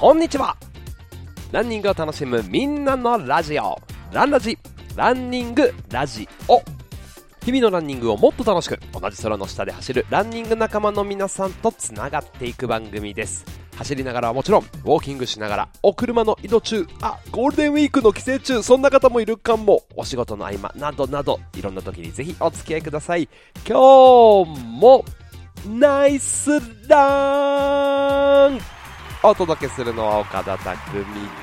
こんにちは。ランニングを楽しむみんなのラジオ。ランラジ。ランニングラジ。オ日々のランニングをもっと楽しく同じ空の下で走るランニング仲間の皆さんとつながっていく番組です。走りながらはもちろんウォーキングしながらお車の移動中あゴールデンウィークの帰省中そんな方もいるかも。お仕事の合間などなどいろんな時にぜひお付き合いください。今日もナイスラン。お届けするのは岡田匠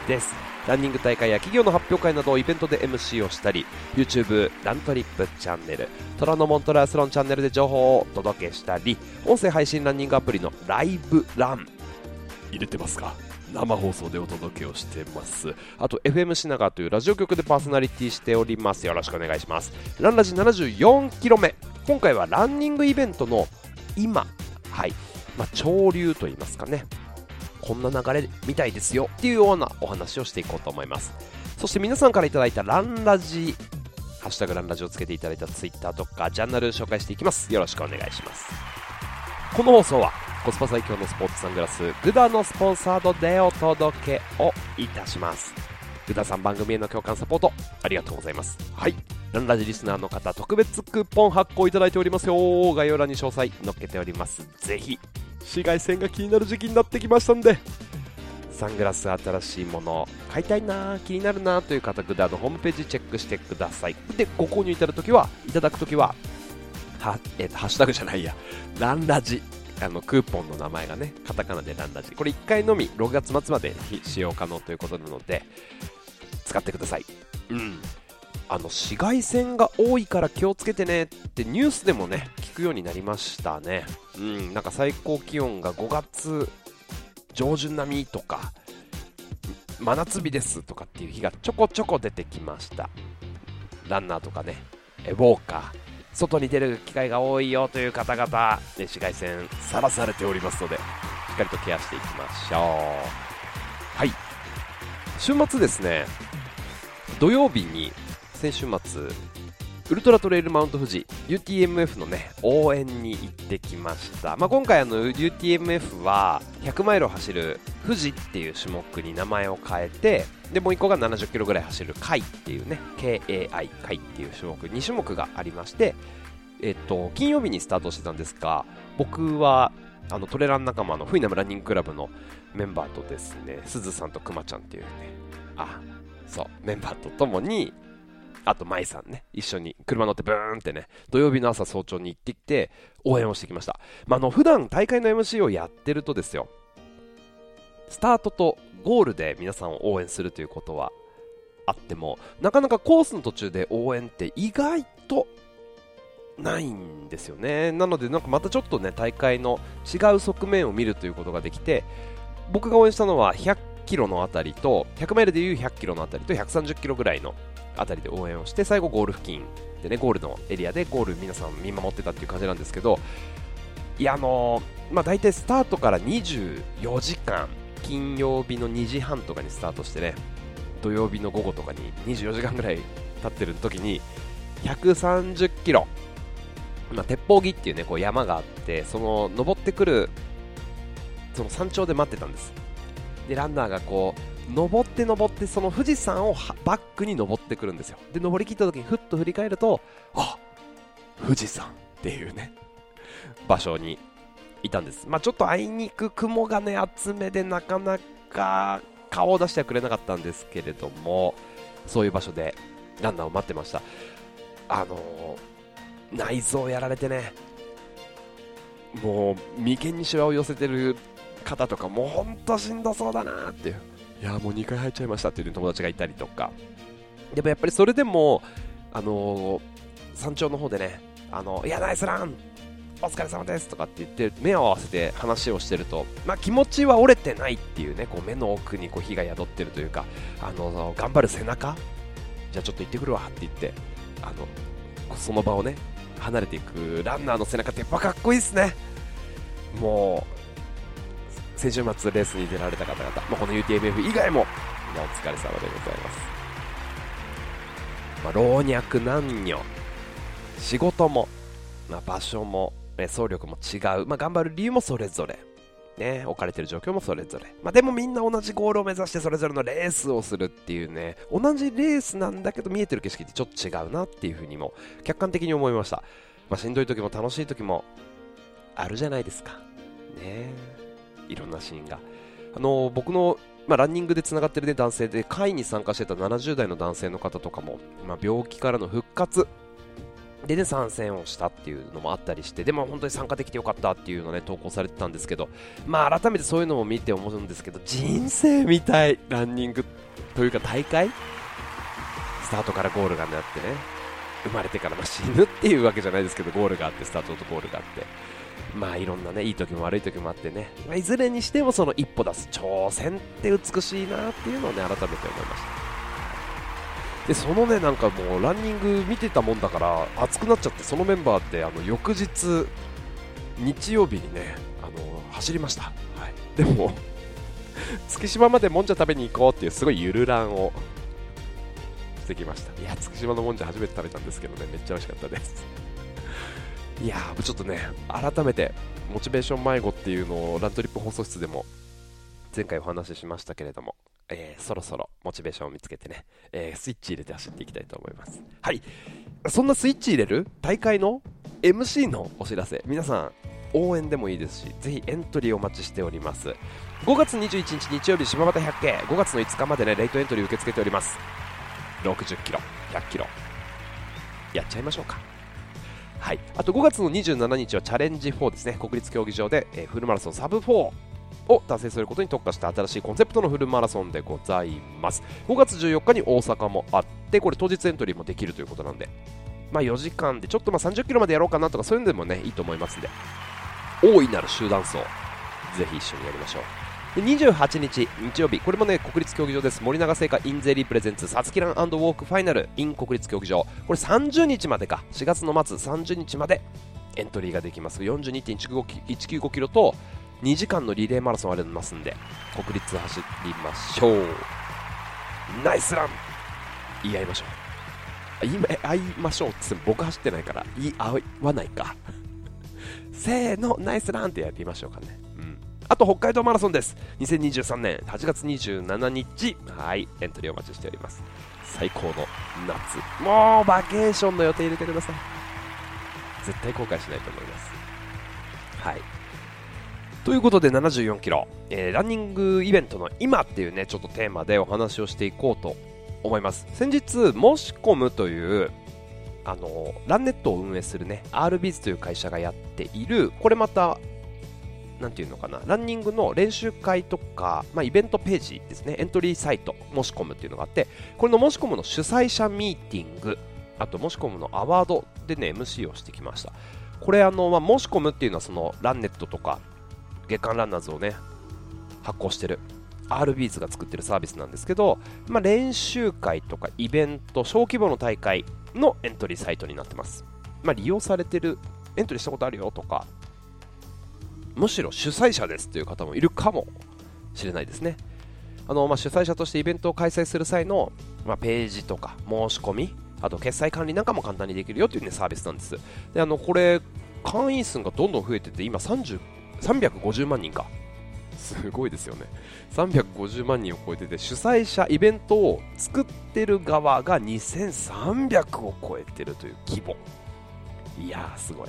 です。ランニング大会や企業の発表会などイベントで MC をしたり YouTube ラントリップチャンネル虎ノ門トライアスロンチャンネルで情報をお届けしたり音声配信ランニングアプリのライブラン入れてますか？生放送でお届けをしてます。あと FM 品川というラジオ局でパーソナリティしております。よろしくお願いします。ランラジ74キロ目。今回はランニングイベントの今。はい。まあ、潮流と言いますかね。こんな流れみたいですよっていうようなお話をしていこうと思います。そして皆さんからいただいたランラジハッシュタグランラジをつけていただいたツイッターとかジャーナル紹介していきます。よろしくお願いします。この放送はコスパ最強のスポーツサングラスグダのスポンサードでお届けをいたします。グダさん番組への共感サポートありがとうございます。はい。ランラジリスナーの方特別クーポン発行いただいておりますよ概要欄に詳細載っけております。ぜひ紫外線が気になる時期になってきましたんで。サングラス新しいもの買いたいな気になるなという方グダのホームページチェックしてください。でご購入いただくときはいただくときはは、えー、ハッシュタグじゃないや。ランラジ。あのクーポンの名前がねカタカナでランラジ。これ1回のみ6月末まで使用可能ということなので使ってください。うん。あの紫外線が多いから気をつけてねってニュースでもね聞くようになりましたね。うん、なんか最高気温が5月上旬並みとか真夏日ですとかっていう日がちょこちょこ出てきました。ランナーとかね、ウォーカー、外に出る機会が多いよという方々、ね、紫外線さらされておりますので、しっかりとケアしていきましょう。はい。週末ですね、土曜日に先週末ウルトラトレイルマウント富士 UTMF のね応援に行ってきました、まあ、今回あの UTMF は100マイルを走る富士っていう種目に名前を変えてでもう1個が70キロぐらい走る海っていうね KAI 海っていう種目2種目がありましてえっと金曜日にスタートしてたんですが僕はあのトレラン仲間のフイナムランニングクラブのメンバーとですねすずさんとくまちゃんっていうねあそうメンバーとともにあと舞さんね、一緒に車乗ってブーンってね、土曜日の朝早朝に行ってきて、応援をしてきました。まあ、の、普段大会の MC をやってるとですよ、スタートとゴールで皆さんを応援するということはあっても、なかなかコースの途中で応援って意外とないんですよね。なので、なんかまたちょっとね、大会の違う側面を見るということができて、僕が応援したのは100キロのあたりと、100マイルでいう100キロのあたりと130キロぐらいのあたりで応援をして最後ゴール付近でねゴールのエリアでゴール皆さん見守ってたっていう感じなんですけどいやあの、まあ大体スタートから24時間金曜日の2時半とかにスタートしてね土曜日の午後とかに24時間ぐらい経ってる時に130キロ、まあ、鉄砲木っていうねこう山があってその登ってくるその山頂で待ってたんです。でランナーがこう登って登ってその富士山をバックに登ってくるんですよ。で登りきった時にふっと振り返るとあ富士山っていうね 場所にいたんです。まあちょっとあいにく雲がね厚めでなかなか顔を出してはくれなかったんですけれどもそういう場所でランナーを待ってました。あのー、内臓やられてねもう眉間にしわを寄せてる方とかもうほんとしんどそうだなっていう。いやもう2回入っちゃいましたっていう友達がいたりとか。でもやっぱりそれでも、あのー、山頂の方でね、あのいや、ナイスランお疲れ様ですとかって言って目を合わせて話をしてると、まあ、気持ちは折れてないっていうねこう目の奥にこう火が宿ってるというかあの頑張る背中じゃあちょっと行ってくるわって言ってあのその場をね離れていくランナーの背中ってやっぱかっこいいですね。も先週末レースに出られた方々、まあ、この UTMF 以外も、お疲れ様でございます。まあ、老若男女、仕事も、まあ、場所も、走力も違う、まあ、頑張る理由もそれぞれ。ね、置かれてる状況もそれぞれ。まあ、でもみんな同じゴールを目指してそれぞれのレースをするっていうね、同じレースなんだけど見えてる景色ってちょっと違うなっていうふうにも客観的に思いました。まあ、しんどい時も楽しい時もあるじゃないですか。ねいろんなシーンが。あの僕の、まあ、ランニングでつながってる、ね、男性で会に参加してた70代の男性の方とかも、まあ、病気からの復活。でね参戦をしたっていうのもあったりしてでも本当に参加できてよかったっていうのね投稿されてたんですけどまあ改めてそういうのも見て思うんですけど人生みたいランニングというか大会？スタートからゴールがあってね生まれてからま死ぬっていうわけじゃないですけどゴールがあってスタートとゴールがあって。まあいろんなねいい時も悪い時もあってね、まあ、いずれにしてもその一歩出す挑戦って美しいなっていうのをね改めて思いました。でそのねなんかもうランニング見てたもんだから熱くなっちゃってそのメンバーであの翌日日曜日にねあの走りました、はい、でも 月島までもんじゃ食べに行こうっていうすごいゆるらんをしてきました。いや月島のもんじゃ初めて食べたんですけどねめっちゃ美味しかったです。いやーちょっとね改めてモチベーション迷子っていうのをラントリップ放送室でも前回お話ししましたけれどもえー、そろそろモチベーションを見つけてね、えー、スイッチ入れて走っていきたいと思います。はい。そんなスイッチ入れる？大会の？MC のお知らせ、皆さん応援でもいいですし、ぜひエントリーお待ちしております。5月21日日曜日柴又100系、5月の5日までね、レイトエントリー受け付けております。60キロ、100キロ。やっちゃいましょうか。はい。あと5月の27日はチャレンジ4ですね、国立競技場で、えー、フルマラソンサブ4を達成することに特化した新しいコンセプトのフルマラソンでございます。5月14日に大阪もあってこれ当日エントリーもできるということなんでまあ4時間でちょっとまあ30キロまでやろうかなとかそういうのでもねいいと思いますんで大いなる集団走ぜひ一緒にやりましょう。で28日日曜日。これもね国立競技場です。森永製菓インゼリープレゼンツサツキランウォークファイナル in 国立競技場。これ30日までか。4月の末30日までエントリーができます。42.195キロと2時間のリレーマラソンありますんで国立走りましょう。ナイスラン！言い合いましょう。言い合いましょうって僕走ってないから言い合わないか。せーのナイスランってやってみましょうかね。あと北海道マラソンです。2023年8月27日。はい。エントリーお待ちしております。最高の夏。もうバケーションの予定入れてください。絶対後悔しないと思います。はい。ということで74キロ、えー、ランニングイベントの今っていうね、ちょっとテーマでお話をしていこうと思います。先日、モシコムという、あの、ランネットを運営するね、RBs という会社がやっている、これまた、なんていうのかな、ランニングの練習会とか、まあ、イベントページですね、エントリーサイト、モシコムっていうのがあって、これのモシコムの主催者ミーティング、あとモシコムのアワードでね、MC をしてきました。これあの、まあ、モシコムっていうのはそのランネットとか月刊ランナーズをね発行してる RBs が作ってるサービスなんですけど、まあ、練習会とかイベント小規模の大会のエントリーサイトになってます、まあ、利用されてるエントリーしたことあるよとかむしろ主催者ですという方もいるかもしれないですね。あの、まあ、主催者としてイベントを開催する際の、まあ、ページとか申し込みあと決済管理なんかも簡単にできるよという、ね、サービスなんです。であのこれ会員数がどんどん増えてて今30 350万人か。すごいですよね。350万人を超えてて主催者イベントを作ってる側が2300を超えてるという規模。いやーすごい。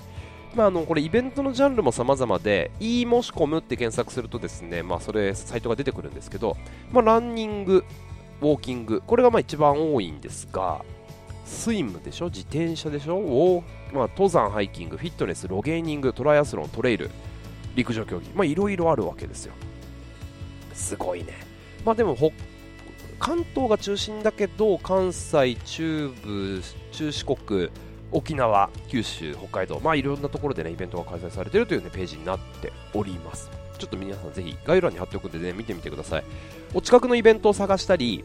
まあ、あのこれイベントのジャンルも様々で e 申し込むって検索するとですね、まあ、それサイトが出てくるんですけど、まあ、ランニング、ウォーキングこれがまあ一番多いんですがスイムでしょ？自転車でしょ？ウォー、まあ、登山、ハイキング、フィットネス、ロゲーニング、トライアスロン、トレイル陸上競技まいろいろあるわけですよ。すごいね。まあでも関東が中心だけど関西中部中四国沖縄九州北海道まあいろんなところでねイベントが開催されているというねページになっておりますちょっと皆さんぜひ概要欄に貼っておくんでね見てみてくださいお近くのイベントを探したり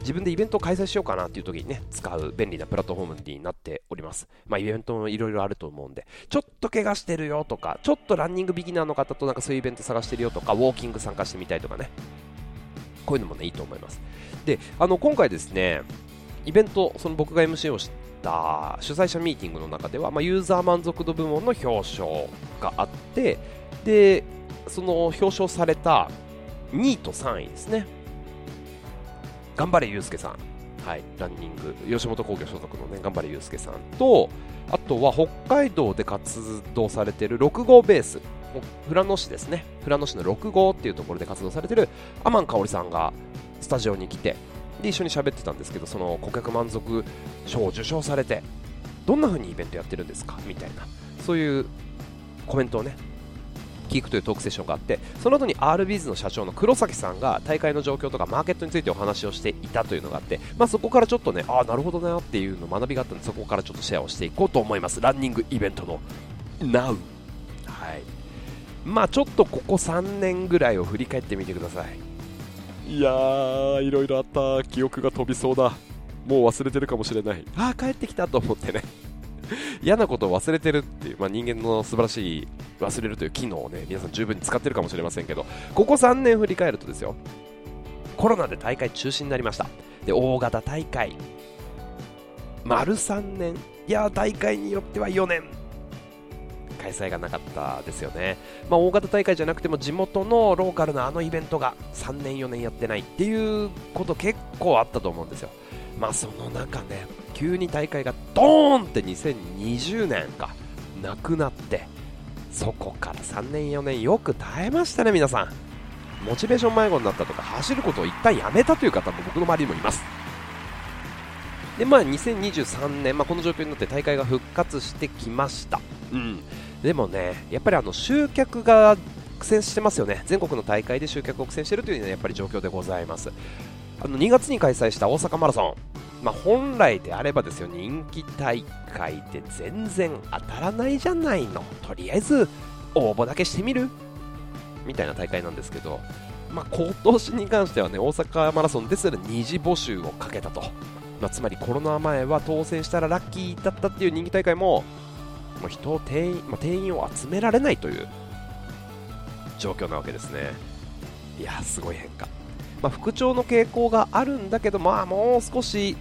自分でイベントを開催しようかなっていう時にね、使う便利なプラットフォームになっております。まあ、イベントもいろいろあると思うんで、ちょっと怪我してるよとか、ちょっとランニングビギナーの方となんかそういうイベント探してるよとか、ウォーキング参加してみたいとかね、こういうのもね、いいと思います。で、あの、今回ですね、イベント、その僕が MC をした主催者ミーティングの中では、まあ、ユーザー満足度部門の表彰があって、で、その表彰された2位と3位ですね。頑張れ祐介さん。はいランニング。吉本興業所属のね頑張れ祐介さん。とあとは北海道で活動されている6号ベース。富良野市ですね。富良野市の6号っていうところで活動されているアマン香織さんがスタジオに来てで一緒に喋ってたんですけどその顧客満足賞を受賞されてどんな風にイベントやってるんですかみたいなそういうコメントをね聞くというトークセッションがあってその後に RBs の社長の黒崎さんが大会の状況とかマーケットについてお話をしていたというのがあって、まあ、そこからちょっとねああなるほどなっていうの学びがあったのでそこからちょっとシェアをしていこうと思います。ランニングイベントの Now はい。まあちょっとここ3年ぐらいを振り返ってみてください。いやーいろいろあった記憶が飛びそうだ。もう忘れてるかもしれない。ああ帰ってきたと思ってね。嫌なことを忘れてるっていう、まあ、人間の素晴らしい忘れるという機能をね皆さん十分に使ってるかもしれませんけどここ3年振り返るとですよ。コロナで大会中止になりました。で大型大会。丸3年。いや大会によっては4年。開催がなかったですよね、まあ、大型大会じゃなくても地元のローカルなあのイベントが3年4年やってないっていうこと結構あったと思うんですよ。まあその中ね急に大会がドーンって2020年かなくなってそこから3年4年よく耐えましたね皆さん。モチベーション迷子になったとか走ることを一旦やめたという方も僕の周りにもいます。でまあ2023年、まあ、この状況になって大会が復活してきました。うん。でもねやっぱりあの集客が苦戦してますよね。全国の大会で集客を苦戦しているというのはやっぱり状況でございます。あの2月に開催した大阪マラソン。まあ、本来であればですよ人気大会で全然当たらないじゃないの。とりあえず応募だけしてみる。みたいな大会なんですけど、まあ、今年に関してはね大阪マラソンですら二次募集をかけたと、まあ、つまりコロナ前は当選したらラッキーだったっていう人気大会ももう人を定員、まあ、定員を集められないという状況なわけですね。いやすごい変化、まあ、復調の傾向があるんだけど、まあ、もう少し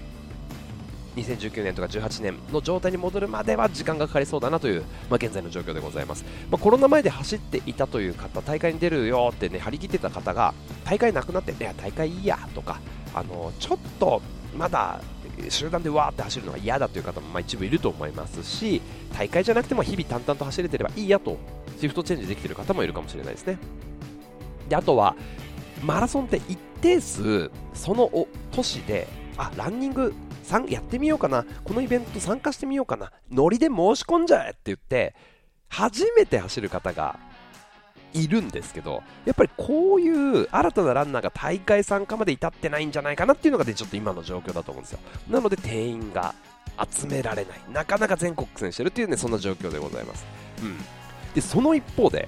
2019年とか18年の状態に戻るまでは時間がかかりそうだなという、まあ、現在の状況でございます、まあ、コロナ前で走っていたという方大会に出るよってね張り切ってた方が大会なくなっていや大会いいやとかあのちょっとまだ集団でわーって走るのが嫌だという方もま一部いると思いますし大会じゃなくても日々淡々と走れてればいいやとシフトチェンジできている方もいるかもしれないですね。であとはマラソンって一定数その都市であランニングやってみようかな、このイベント参加してみようかな、ノリで申し込んじゃえって言って、初めて走る方がいるんですけど、やっぱりこういう新たなランナーが大会参加まで至ってないんじゃないかなっていうのが、ね、ちょっと今の状況だと思うんですよ。なので定員が集められない。なかなか全国苦戦してるっていうね、そんな状況でございます。うん。で、その一方で、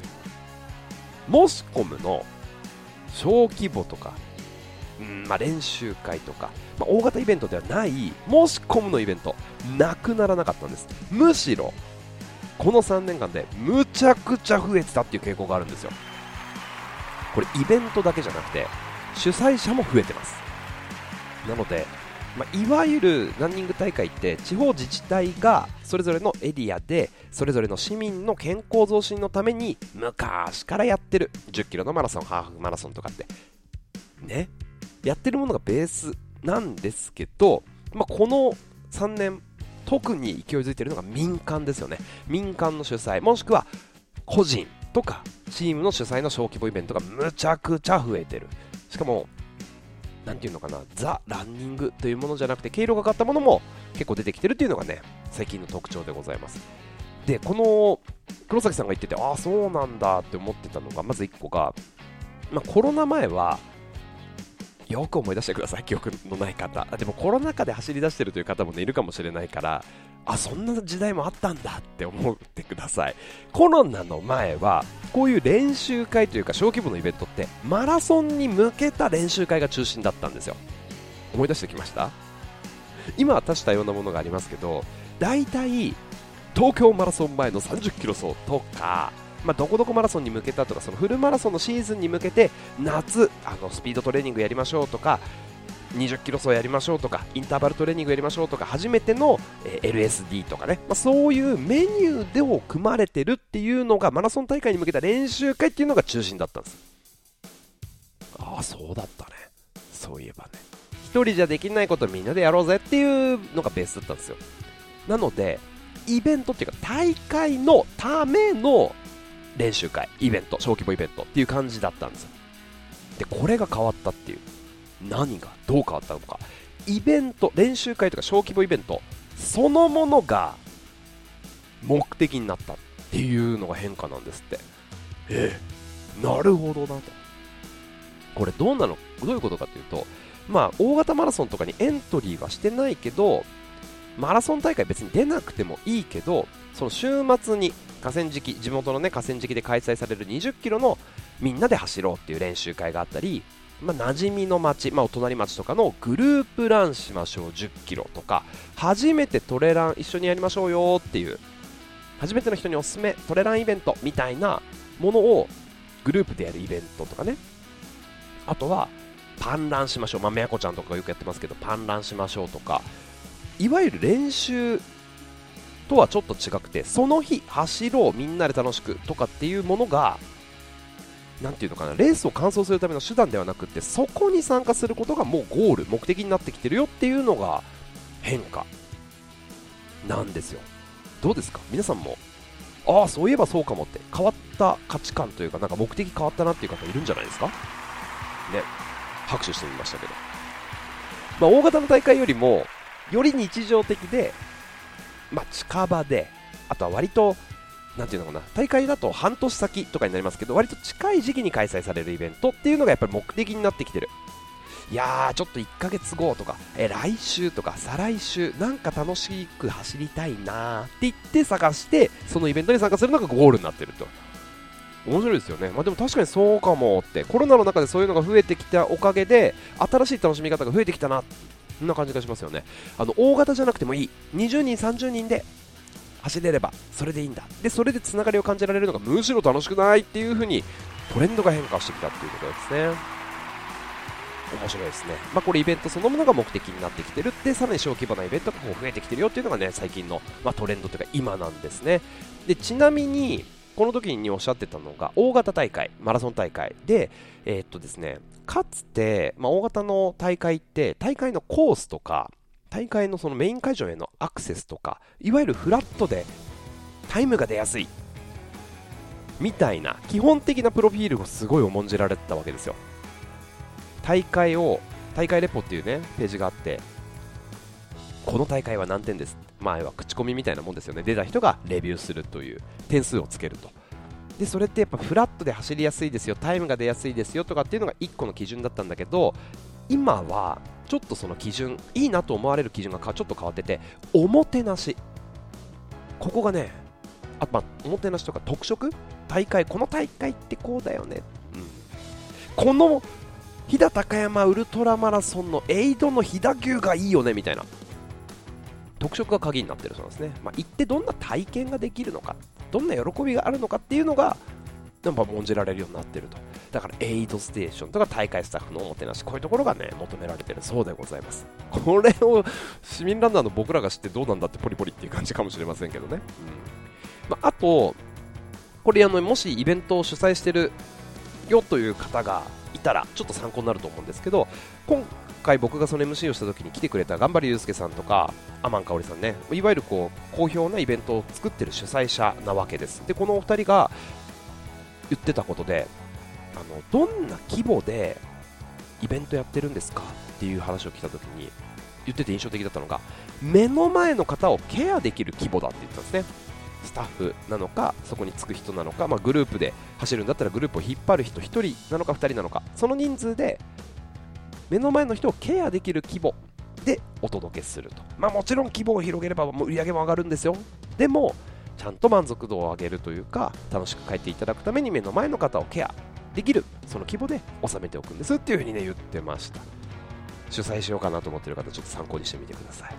モスコムの小規模とかうんまあ、練習会とか、まあ、大型イベントではない申し込むのイベントなくならなかったんですむしろこの3年間でむちゃくちゃ増えてたっていう傾向があるんですよ。これイベントだけじゃなくて主催者も増えてます。なので、まあ、いわゆるランニング大会って地方自治体がそれぞれのエリアでそれぞれの市民の健康増進のために昔からやってる1 0キロのマラソンハーフマラソンとかって。ね。やってるものがベースなんですけど、まあ、この3年特に勢いづいているのが民間ですよね。民間の主催もしくは個人とかチームの主催の小規模イベントがむちゃくちゃ増えてる。しかも何ていうのかなザ・ランニングというものじゃなくて経路がかったものも結構出てきてるっていうのがね最近の特徴でございます。でこの黒崎さんが言っててああそうなんだって思ってたのがまず1個が、まあ、コロナ前はよく思い出してください、記憶のない方。でもコロナ禍で走り出してるという方も、ね、いるかもしれないから、あ、そんな時代もあったんだって思ってください。コロナの前は、こういう練習会というか小規模のイベントって、マラソンに向けた練習会が中心だったんですよ。思い出してきました？今は多種多様なものがありますけど、大体、東京マラソン前の30キロ走とか、まあ、どこどこマラソンに向けたとかそのフルマラソンのシーズンに向けて夏あのスピードトレーニングやりましょうとか20キロ走やりましょうとかインターバルトレーニングやりましょうとか初めての、え LSD とかね、まあ、そういうメニューでを組まれてるっていうのがマラソン大会に向けた練習会っていうのが中心だったんです。ああそうだったね。そういえばね。一人じゃできないことみんなでやろうぜっていうのがベースだったんですよ。なのでイベントっていうか大会のための練習会イベント小規模イベントっていう感じだったんですよ。でこれが変わったっていう。何がどう変わったのか。イベント練習会とか小規模イベントそのものが目的になったっていうのが変化なんですって。ええなるほどなと。これどうなの？どういうことかというとまあ大型マラソンとかにエントリーはしてないけどマラソン大会別に出なくてもいいけどその週末に河川敷地元のね河川敷で開催される20キロのみんなで走ろうっていう練習会があったりまあ、馴染みの町、まあ、お隣町とかのグループランしましょう10キロとか初めてトレラン一緒にやりましょうよっていう初めての人におすすめトレランイベントみたいなものをグループでやるイベントとかね。あとはパンランしましょう、まあ、めやこちゃんとかよくやってますけどパンランしましょうとかいわゆる練習とはちょっと違くてその日走ろうみんなで楽しくとかっていうものがなていうのかなレースを完走するための手段ではなくてそこに参加することがもうゴール目的になってきてるよっていうのが変化なんですよ。どうですか？皆さんもああそういえばそうかもって変わった価値観というかなんか目的変わったなっていう方いるんじゃないですか？ね拍手してみましたけど、まあ、大型の大会よりもより日常的で、まあ、近場であとは割となんていうのかな大会だと半年先とかになりますけど割と近い時期に開催されるイベントっていうのがやっぱり目的になってきてる。いやーちょっと1ヶ月後とかえ来週とか再来週なんか楽しく走りたいなーって言って探してそのイベントに参加するのがゴールになってると。面白いですよね、まあ、でも確かにそうかもって。コロナの中でそういうのが増えてきたおかげで新しい楽しみ方が増えてきたな。そんな感じがしますよね。あの大型じゃなくてもいい。20人30人で走れればそれでいいんだ。でそれでつながりを感じられるのがむしろ楽しくないっていう風にトレンドが変化してきたっていうことですね。面白いですね、まあ、これイベントそのものが目的になってきてる。ってさらに小規模なイベントがこう増えてきてるよっていうのがね最近の、まあ、トレンドというか今なんですね。でちなみにこの時におっしゃってたのが大型大会マラソン大会でえーっとですねかつて、まあ、大型の大会って大会のコースとか大会のそのメイン会場へのアクセスとかいわゆるフラットでタイムが出やすいみたいな基本的なプロフィールをすごい重んじられてたわけですよ。大会を大会レポっていうねページがあってこの大会は何点です。前は口コミみたいなもんですよね。出た人がレビューするという点数をつけると。でそれってやっぱフラットで走りやすいですよ。タイムが出やすいですよとかっていうのが1個の基準だったんだけど今はちょっとその基準いいなと思われる基準がちょっと変わってておもてなし。ここがねあまあおもてなしとか特色？大会この大会ってこうだよね、うん、この飛騨高山ウルトラマラソンのエイドの飛騨牛がいいよねみたいな。特色が鍵になってるそうですね、まあ、行ってどんな体験ができるのかどんな喜びがあるのかっていうのがやっぱ重んじられるようになってると。だからエイドステーションとか大会スタッフのおもてなしこういうところがね求められてるそうでございます。これを市民ランナーの僕らが知ってどうなんだってポリポリっていう感じかもしれませんけどね、うん。まあ、とこれあのもしイベントを主催してるよという方がいたらちょっと参考になると思うんですけど今回僕がその MC をした時に来てくれた頑張りゆうすけさんとかアマン香織さんねいわゆるこう好評なイベントを作ってる主催者なわけです。でこのお二人が言ってたことであのどんな規模でイベントやってるんですか？っていう話を聞いた時に言ってて印象的だったのが目の前の方をケアできる規模だって言ったんですね。スタッフなのかそこにつく人なのか、まあ、グループで走るんだったらグループを引っ張る人1人なのか2人なのかその人数で目の前の人をケアできる規模でお届けすると、まあ、もちろん規模を広げれば売り上げも上がるんですよ。でもちゃんと満足度を上げるというか楽しく帰っていただくために目の前の方をケアできるその規模で収めておくんですっていうふうにね言ってました。主催しようかなと思ってる方ちょっと参考にしてみてください。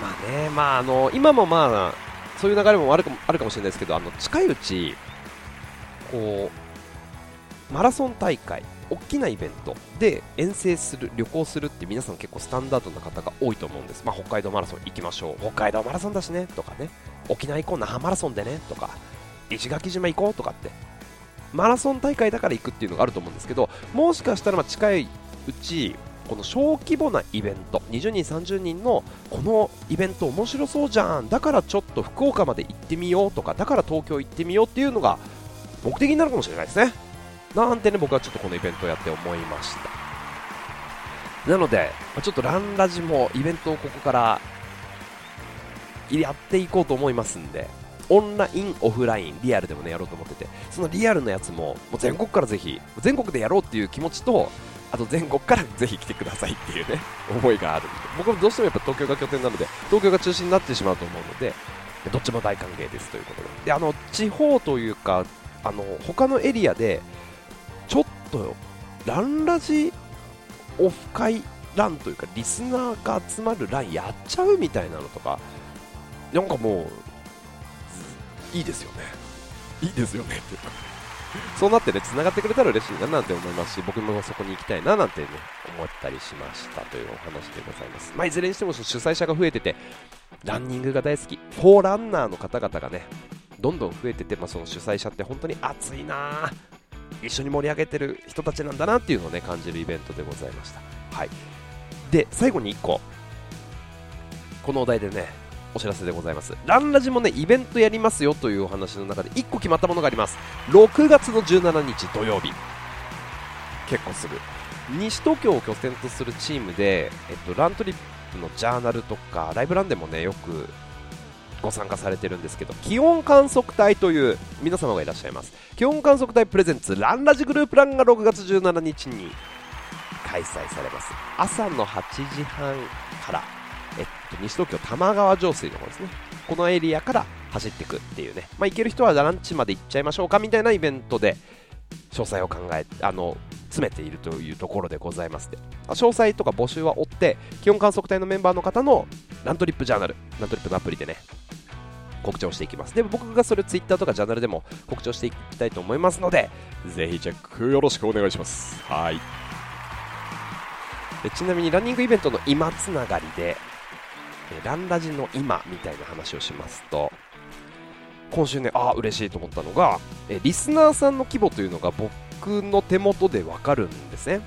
まあねまああの今もまあそういう流れもあるかもあるかもしれないですけどあの近いうちこマラソン大会大きなイベント。で遠征する旅行するって皆さん結構スタンダードな方が多いと思うんです、まあ、北海道マラソン行きましょう。北海道マラソンだしね。とかね。沖縄行こう那覇マラソンでね。とか。石垣島行こうとかって。マラソン大会だから行くっていうのがあると思うんですけどもしかしたらま近いうちこの小規模なイベント。20人30人のこのイベント面白そうじゃん。だからちょっと福岡まで行ってみようとかだから東京行ってみようっていうのが目的になるかもしれないですねなんてね僕はちょっとこのイベントをやって思いました。なのでちょっとランラジもイベントをここからやっていこうと思いますんでオンライン、オフライン、リアルでもねやろうと思っててそのリアルのやつももう全国からぜひ全国でやろうっていう気持ちとあと全国からぜひ来てくださいっていうね 思いがあるんで。僕もどうしてもやっぱ東京が拠点なので東京が中心になってしまうと思うのでどっちも大歓迎ですということで。であの地方というかあの他のエリアでちょっとランラジオフ会ランというかリスナーが集まるランやっちゃうみたいなのとか。なんかもういいですよね。いいですよね。っていうかそうなってね、繋がってくれたら嬉しいななんて思いますし、僕もそこに行きたいななんてね、思ったりしましたというお話でございます。まあ、いずれにしても主催者が増えてて、ランニングが大好き、フォーランナーの方々がね、どんどん増えてて、まあ、その主催者って本当に熱いな一緒に盛り上げてる人たちなんだなっていうのをね、感じるイベントでございました。はい。で、最後に1個、このお題でね、お知らせでございます。ランラジもねイベントやりますよというお話の中で1個決まったものがあります。6月の17日土曜日。結構すぐ西東京を拠点とするチームで、えっと、ラントリップのジャーナルとかライブランでもねよくご参加されてるんですけど気温観測隊という皆様がいらっしゃいます気温観測隊プレゼンツランラジグループランが6月17日に開催されます朝の8時半からえっと、西東京玉川上水の方ですね。このエリアから走っていくっていうね。まあ、行ける人はランチまで行っちゃいましょうかみたいなイベントで、詳細を考え、あの、詰めているというところでございますで。詳細とか募集は追って、気温観測隊のメンバーの方のラントリップジャーナル、ラントリップのアプリでね、告知をしていきます。で、僕がそれを Twitter とかジャーナルでも告知をしていきたいと思いますので、ぜひチェックよろしくお願いします。はいで。ちなみにランニングイベントの今つながりで、ランラジの今みたいな話をしますと、今週ね、ああ、嬉しいと思ったのが、えリスナーさんの規模というのが僕の手元でわかるんですね。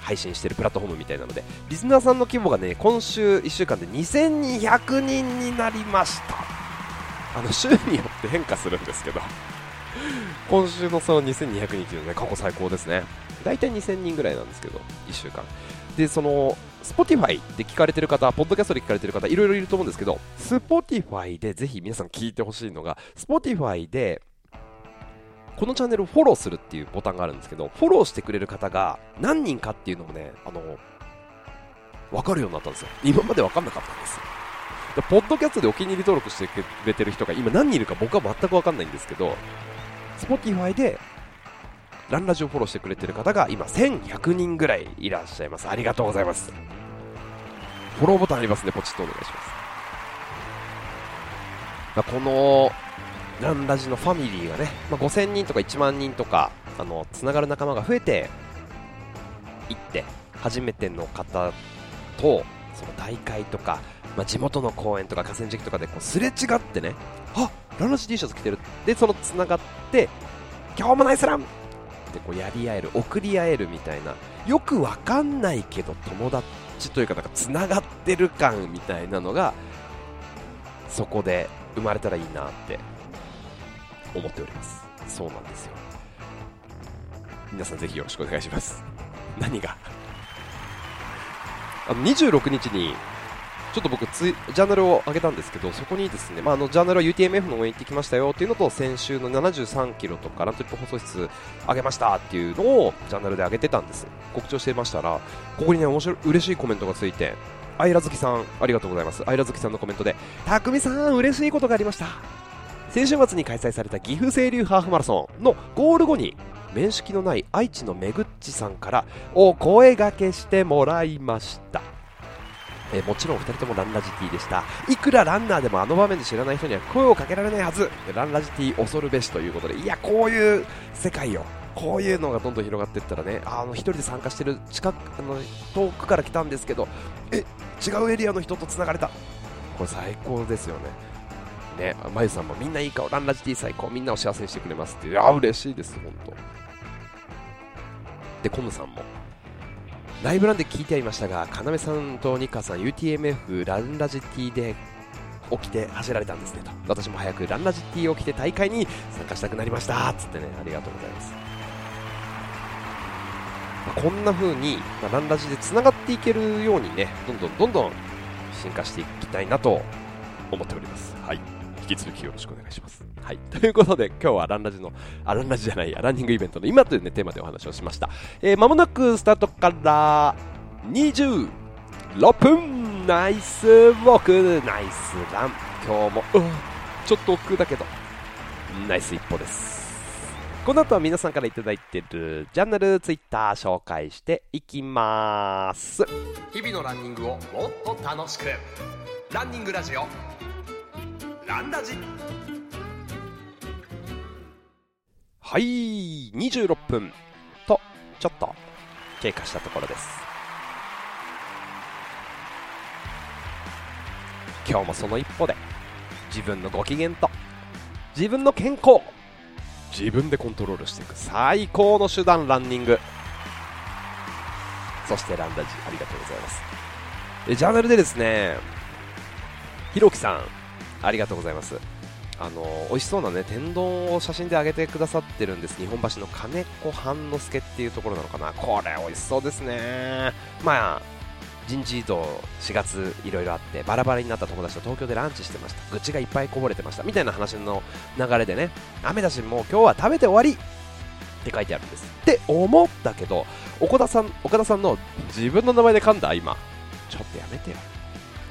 配信してるプラットフォームみたいなので、リスナーさんの規模がね、今週1週間で2200人になりました。あの、週によって変化するんですけど、今週のその2200人っていうのはね、過去最高ですね。大体2000人ぐらいなんですけど、1週間。で、その、Spotify で聞かれてる方、ポッドキャストで聞かれてる方、いろいろいると思うんですけど、Spotify でぜひ皆さん聞いてほしいのが、Spotify で、このチャンネルをフォローするっていうボタンがあるんですけど、フォローしてくれる方が何人かっていうのもね、あの、わかるようになったんですよ。今までわかんなかったんですよ。ポッドキャストでお気に入り登録してくれてる人が今何人いるか僕は全くわかんないんですけど、Spotify でランラジをフォローしてくれてる方が今1100人ぐらいいらっしゃいます。ありがとうございます。フォローボタンありますね、ポチッとお願いします。まあ、このランラジのファミリーがね、まあ、5000人とか1万人とか、あの、つながる仲間が増えていって、初めての方と、その大会とか、まあ、地元の公園とか河川敷とかでこうすれ違ってね、あランラジ T シャツ着てる。で、そのつながって、今日もナイスランってこうやり合える送り合えるみたいなよくわかんないけど友達というかなんかつながってる感みたいなのがそこで生まれたらいいなって思っておりますそうなんですよ皆さんぜひよろしくお願いします 何が？あの26日にちょっと僕ツ、ジャーナルを上げたんですけど、そこにですね、まあ、あのジャーナルは UTMF の応援行ってきましたよっていうのと、先週の73キロとかラントリップ放送室上げましたっていうのをジャーナルで上げてたんです。告知をしていましたら、ここにね、面白い、嬉しいコメントがついて、アイラズキさん、ありがとうございます。アイラズキさんのコメントで、たくみさん、嬉しいことがありました。先週末に開催された岐阜清流ハーフマラソンのゴール後に、面識のない愛知のめぐっちさんからお声がけしてもらいました。え、もちろん2人ともランラジティでした。いくらランナーでもあの場面で知らない人には声をかけられないはず。ランラジティ恐るべしということで。いやこういう世界よ。こういうのがどんどん広がっていったらねあの1人で参加してる近くの遠くから来たんですけどえ違うエリアの人とつながれた。これ最高ですよね。ね、まゆさんもみんないい顔、ランラジティ最高、みんなを幸せにしてくれますっていう、あ、嬉しいです、本当。で、コムさんも、ライブランで聞いてはいましたが、かなめさんとニカさん、UTMF ランラジティで起きて走られたんですねと。私も早くランラジティを着て大会に参加したくなりましたつってね、ありがとうございます。まあ、こんな風に、まあ、ランラジで繋がっていけるようにね、どんどんどんどん進化していきたいなと思っております。はい。引き続きよろしくお願いします。はい。ということで、今日はランラジの、あ、ランラジじゃないや、ランニングイベントの今というね、テーマでお話をしました。えー、間もなくスタートから26分ナイスウォークナイスラン今日も、うん、ちょっと奥だけど、ナイス一歩です。この後は皆さんから頂いてるジャンナル、ツイッター紹介していきます。日々のランニングをもっと楽しく。ランニングラジオランラジ。はい26分。とちょっと経過したところです。今日もその一歩で自分のご機嫌と自分の健康自分でコントロールしていく最高の手段ランニング。そしてランダジありがとうございます。ジャーナルでですねひろきさんありがとうございます。あの美味しそうなね天丼を写真で上げてくださってるんです。日本橋の金子半之助っていうところなのかな。これ美味しそうですね。まあ人事異動4月いろいろあってバラバラになった友達と東京でランチしてました。愚痴がいっぱいこぼれてました。みたいな話の流れでね雨だしもう今日は食べて終わり。って書いてあるんです。って思ったけど岡田さん岡田さんの自分の名前で噛んだ今。ちょっとやめてよ。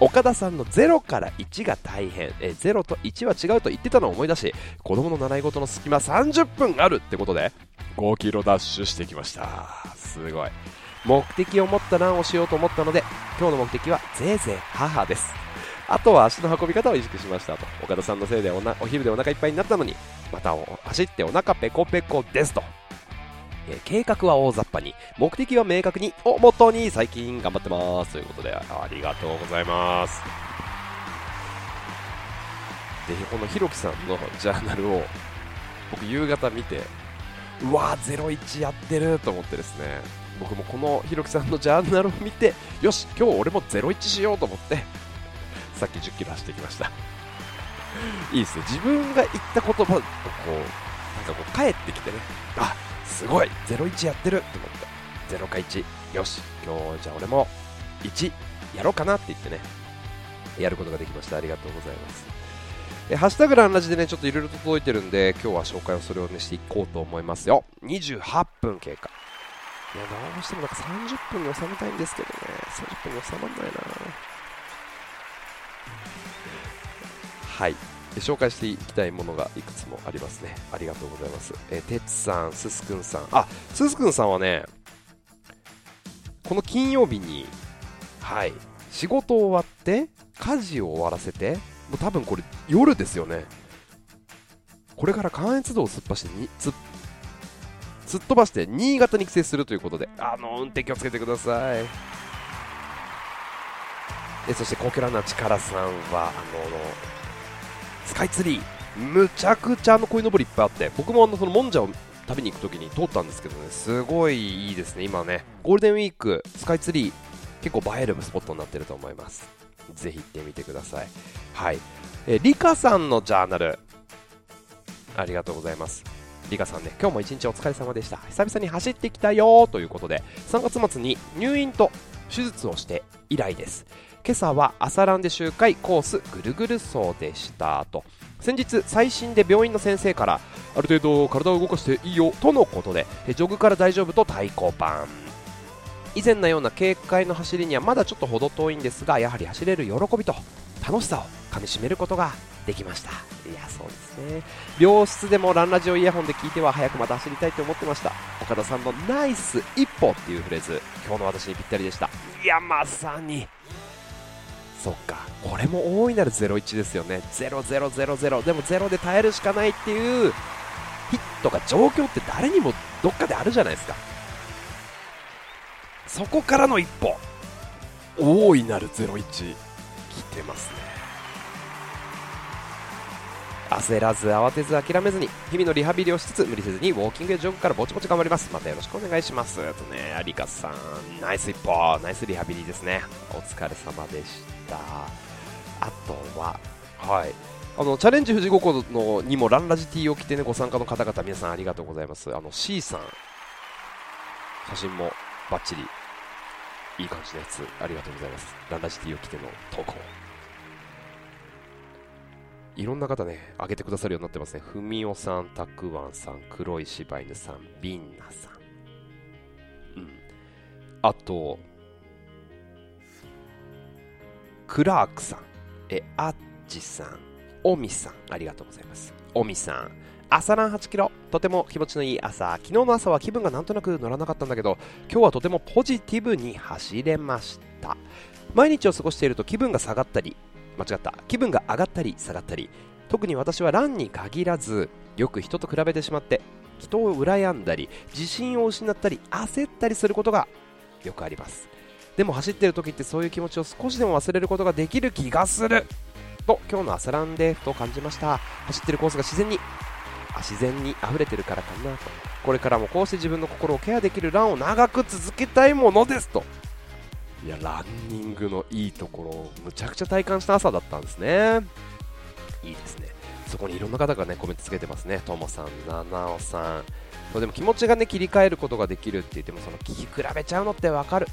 岡田さんの0から1が大変。え0と1は違うと言ってたのを思い出し子供の習い事の隙間30分あるってことで5キロダッシュしてきました。すごい。目的を持ったランをしようと思ったので今日の目的はぜいぜい母です。あとは足の運び方を意識しましたと。岡田さんのせいでおなお昼でお腹いっぱいになったのにまた走ってお腹ペコペコですと。えー、計画は大雑把に、目的は明確に、をモットーに最近頑張ってます。ということで、ありがとうございます。で、このひろきさんのジャーナルを、僕夕方見て、うわー、01やってると思ってですね、僕もこのひろきさんのジャーナルを見て、よし、今日俺も01しようと思って、さっき10キロ走ってきました。いいですね。自分が言った言葉をこう、なんかこう帰ってきてね、あ、すごい。01やってると思って0か1よし。今日じゃあ俺も1やろうかなって言ってね。やることができました。ありがとうございます。えハッシュタグランラジでねちょっといろいろと届いてるんで今日は紹介をそれをねしていこうと思いますよ。28分経過。いやどうしてもなんか30分に収めたいんですけどね。30分に収まんないな。はい。紹介していきたいものがいくつもありますね。ありがとうございます。えー、てつさん、すすくんさん。あ、すすくんさんはね、この金曜日に、はい、仕事終わって、家事を終わらせて、もう多分これ夜ですよね。これから関越道を突っ走ってに、突突っ飛ばして新潟に帰省するということで、あの、運転気をつけてください。えそして皇居ランナー力さんは、あの、スカイツリー。むちゃくちゃあの鯉のぼりいっぱいあって僕もあのそのもんじゃを食べに行くときに通ったんですけどねすごいいいですね今ね。ゴールデンウィークスカイツリー結構映えるスポットになってると思います。ぜひ行ってみてください。はい。えリカさんのジャーナル。ありがとうございます。リカさんね今日も一日お疲れ様でした。久々に走ってきたよということで3月末に入院と手術をして以来です。今朝は朝ランで周回コースぐるぐる走でしたと。先日最新で病院の先生からある程度体を動かしていいよとのことでジョグから大丈夫と対抗板以前のような軽快の走りにはまだちょっと程遠いんですがやはり走れる喜びと楽しさをかみしめることができました。いやそうですね。病室でもランラジオイヤホンで聞いては早くまた走りたいと思ってました。岡田さんのナイス一歩っていうフレーズ今日の私にぴったりでした。いやまさにそっか。これも大いなる01ですよね。0000でも0で耐えるしかないっていう日とか状況って誰にもどっかであるじゃないですか。そこからの一歩。大いなる01来てますね。焦らず慌てず諦めずに日々のリハビリをしつつ無理せずにウォーキングやジョグからぼちぼち頑張ります。またよろしくお願いします。とね有香さん。ナイス一歩。ナイスリハビリですね。お疲れ様でした。あとははい。あのチャレンジ富士五湖のにもランラジ T を着て、ね、ご参加の方々皆さんありがとうございます。あの C さん。写真もバッチリ。いい感じのやつありがとうございます。ランラジ T を着ての投稿。いろんな方ね、上げてくださるようになってますね。ふみおさん、たくわんさん、黒い柴犬さん、ビンナさん。うん。あと、クラークさん、え、あっちさん、おみさん、ありがとうございます。おみさん、朝ラン8キロ、とても気持ちのいい朝。昨日の朝は気分がなんとなく乗らなかったんだけど、今日はとてもポジティブに走れました。毎日を過ごしていると気分が下がったり、間違った。気分が上がったり下がったり。特に私はランに限らずよく人と比べてしまって人を羨んだり自信を失ったり焦ったりすることがよくあります。でも走ってる時ってそういう気持ちを少しでも忘れることができる気がする。と今日の朝ランでふと感じました。走ってるコースが自然にあ自然に溢れてるからかなと。これからもこうして自分の心をケアできるランを長く続けたいものですと。いやランニングのいいところをむちゃくちゃ体感した朝だったんですね。いいですね。そこにいろんな方がねコメントつけてますね。ともさんななおさん。でも気持ちがね切り替えることができるって言ってもその聞き比べちゃうのってわかる。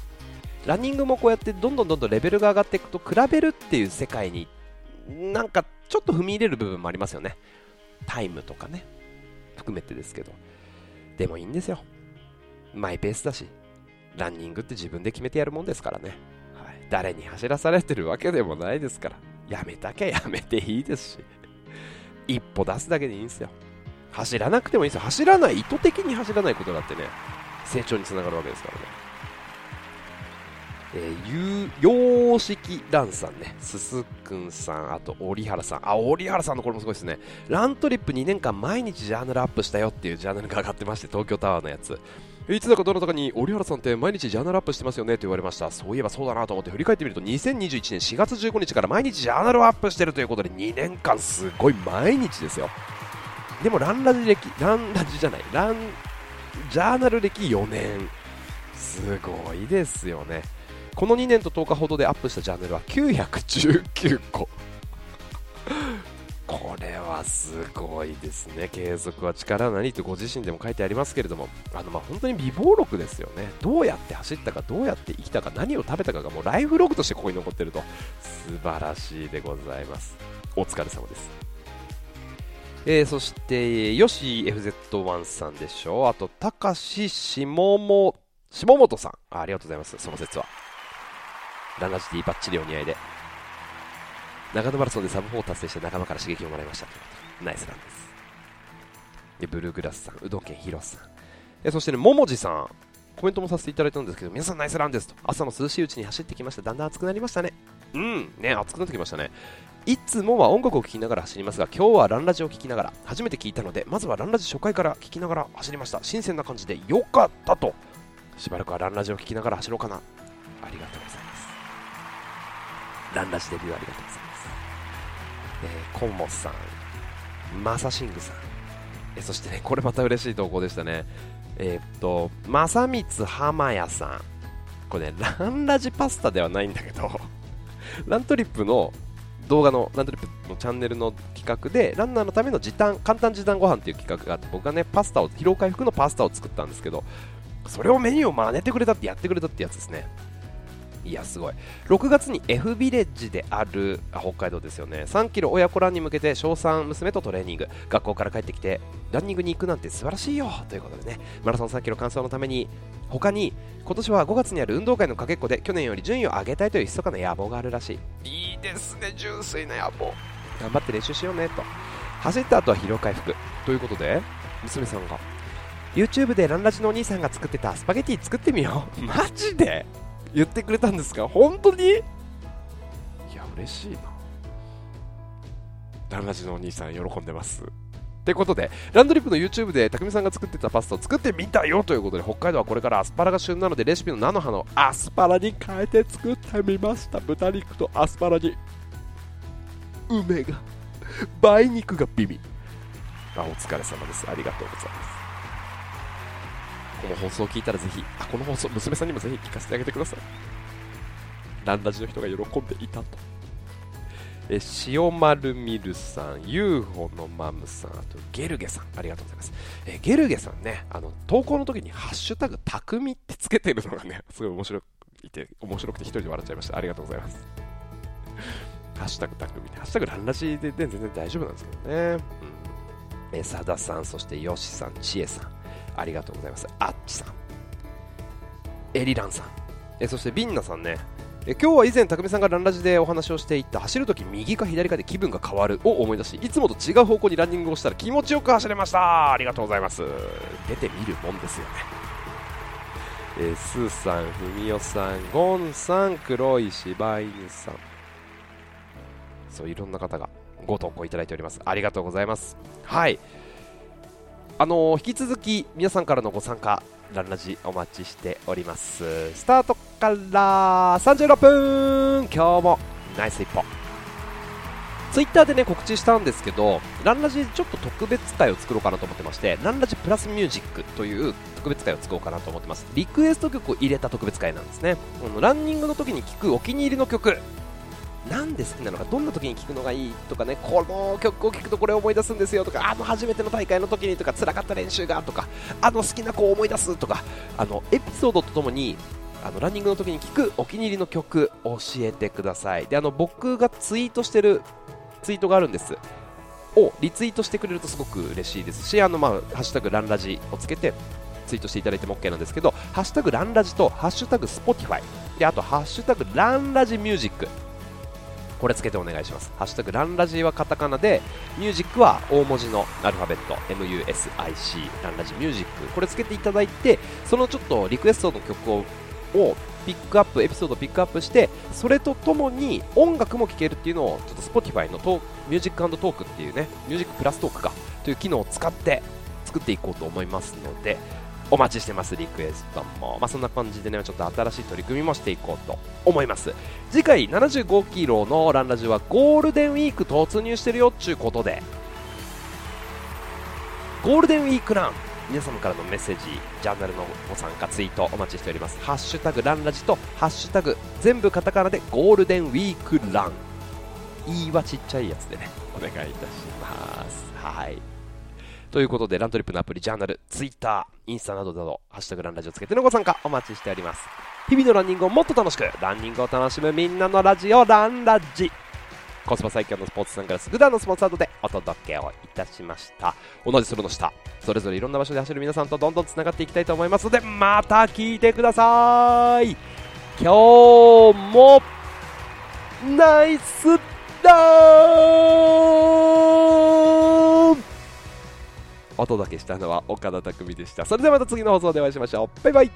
ランニングもこうやってどんどんどんどんレベルが上がっていくと比べるっていう世界になんかちょっと踏み入れる部分もありますよね。タイムとかね。含めてですけど。でもいいんですよ。マイペースだしランニングって自分で決めてやるもんですからね、はい、誰に走らされてるわけでもないですから。やめたきゃやめていいですし。一歩出すだけでいいんですよ。走らなくてもいいですよ。走らない意図的に走らないことだってね成長につながるわけですからね。えー、洋式ランさんね、すすくんさん、あと、折原さん。あ、折原さんのこれもすごいですね。ラントリップ2年間毎日ジャーナルアップしたよっていうジャーナルが上がってまして、東京タワーのやつ。いつだかどなたかに、折原さんって毎日ジャーナルアップしてますよねって言われました。そういえばそうだなと思って振り返ってみると、2021年4月15日から毎日ジャーナルをアップしてるということで、2年間すごい毎日ですよ。でも、ランラジ歴、ランラジじゃない、ラン、ジャーナル歴4年。すごいですよね。この2年と10日ほどでアップしたチャンネルは919個これはすごいですね継続は力なりとご自身でも書いてありますけれどもあのまあ本当に美貌録ですよねどうやって走ったかどうやって生きたか何を食べたかがもうライフログとしてここに残ってると素晴らしいでございますお疲れ様ですえー、そして、よし FZ1 さんでしょう。あと、たかししもも、下本さん。ありがとうございます。その説は。ランナジティバッチリお似合いで。長野マラソンでサブ4達成して仲間から刺激をもらいました。ナイスランです。でブルーグラスさんうどん県ヒロさん。えそしてねももじさん。コメントもさせていただいたんですけど皆さんナイスランですと。朝の涼しいうちに走ってきました。だんだん暑くなりましたね。うん。ね暑くなってきましたね。いつもは音楽を聴きながら走りますが今日はランラジを聴きながら初めて聞いたのでまずはランラジ初回から聴きながら走りました。新鮮な感じで良かったと。しばらくはランラジを聴きながら走ろうかな。ありがとうございます。ランラジデビューありがとうございます。えー、コンモスさん、マサシングさん、えそしてね、これまた嬉しい投稿でしたね。えー、っと、正光浜谷さん。これね、ランラジパスタではないんだけど、ラントリップの動画のラントリップのチャンネルの企画でランナーのための時短簡単時短ご飯っていう企画があって僕がねパスタを疲労回復のパスタを作ったんですけどそれをメニューを真似てくれたってやってくれたってやつですねいやすごい。6月に F ビレッジである北海道ですよね。3キロ親子ランに向けて小3娘とトレーニング。学校から帰ってきてランニングに行くなんて素晴らしいよ。ということでね。マラソン3キロ完走のために他に今年は5月にある運動会のかけっこで去年より順位を上げたいという密かな野望があるらしい。いいですね純粋な野望。頑張って練習しようねと。走った後は疲労回復。ということで娘さんが YouTube でランラジのお兄さんが作ってたスパゲティ作ってみよう。マジで？言ってくれたんですか？本当に？いや嬉しいなランラジのお兄さん喜んでますってことで、ランドリップの YouTube で匠さんが作ってたパスタを作ってみたよということで、北海道はこれからアスパラが旬なので、レシピの菜の葉のアスパラに変えて作ってみました。豚肉とアスパラに。梅が、梅肉がビビ。あ、お疲れ様です。ありがとうございます。この放送を聞いたらぜひ、あ、この放送、娘さんにもぜひ聞かせてあげてください。ランラジの人が喜んでいたと。え塩丸ミルさん、UFO のマムさん、あとゲルゲさん、ありがとうございます。えゲルゲさんね、あの投稿の時にハッシュタグたくみってつけてるのがね、すごい面白いて、面白くて一人で笑っちゃいました。ありがとうございます。ハッシュタグたくみ、ハッシュタグランラジで、全然大丈夫なんですけどね。うんえさださん、そしてよしさん、ちえさん、ありがとうございます。あっちさん、エリランさん、えそしてビンナさんね、え今日は以前、匠さんがランラジでお話をしていた走るとき右か左かで気分が変わるを思い出しいつもと違う方向にランニングをしたら気持ちよく走れましたありがとうございます。出てみるもんですよね、えー、スーさん、ふみおさん、ゴンさん、黒い柴犬さん。そういろんな方がご投稿いただいております。ありがとうございます。はい。あのー、引き続き皆さんからのご参加ランラジお待ちしております。スタートから36分。今日もナイス一歩。ツイッターでね告知したんですけどランラジちょっと特別会を作ろうかなと思ってましてランラジプラスミュージックという特別会を作ろうかなと思ってます。リクエスト曲を入れた特別会なんですね。ランニングの時に聴くお気に入りの曲。なんで好きなのかどんな時に聴くのがいいとかねこの曲を聴くとこれを思い出すんですよとかあの初めての大会の時にとか辛かった練習がとかあの好きな子を思い出すとかあのエピソードとともにあのランニングの時に聴くお気に入りの曲教えてください。であの僕がツイートしてるツイートがあるんです。をリツイートしてくれるとすごく嬉しいですしあの、まあ、ハッシュタグランラジをつけてツイートしていただいても OK なんですけどハッシュタグランラジとハッシュタグスポティファイ。であとハッシュタグランラジミュージック。これつけてお願いします。ハッシュタグランラジはカタカナで、ミュージックは大文字のアルファベット、MUSIC、ランラジミュージック、これつけていただいて、そのちょっとリクエストの曲ををピックアップ、エピソードをピックアップして、それとともに音楽も聴けるっていうのを、ちょっと Spotify のトミュージックトークっていうね、ミュージックプラストークかという機能を使って作っていこうと思いますので、お待ちしてます、リクエストも。まあ、そんな感じでね、ちょっと新しい取り組みもしていこうと思います。次回75キロのランラジはゴールデンウィーク突入してるよっちゅうことで、ゴールデンウィークラン、皆様からのメッセージ、ジャーナルのご参加、ツイートお待ちしております。ハッシュタグランラジと、ハッシュタグ全部カタカナでゴールデンウィークラン。いいはちっちゃいやつでね、お願いいたします。はい。ということで、ラントリップのアプリ、ジャーナル、ツイッター、インスタなどなど、ハッシュタグランラジオつけてのご参加お待ちしております。日々のランニングをもっと楽しく、ランニングを楽しむみんなのラジオ、ランラジ。コスパ最強のスポーツさんからすぐだのスポンサードでお届けをいたしました。同じ空の下、それぞれいろんな場所で走る皆さんとどんどんつながっていきたいと思いますので、また聞いてください。今日も、ナイスダーンお届けしたのは岡田匠でした。それではまた次の放送でお会いしましょう。バイバイ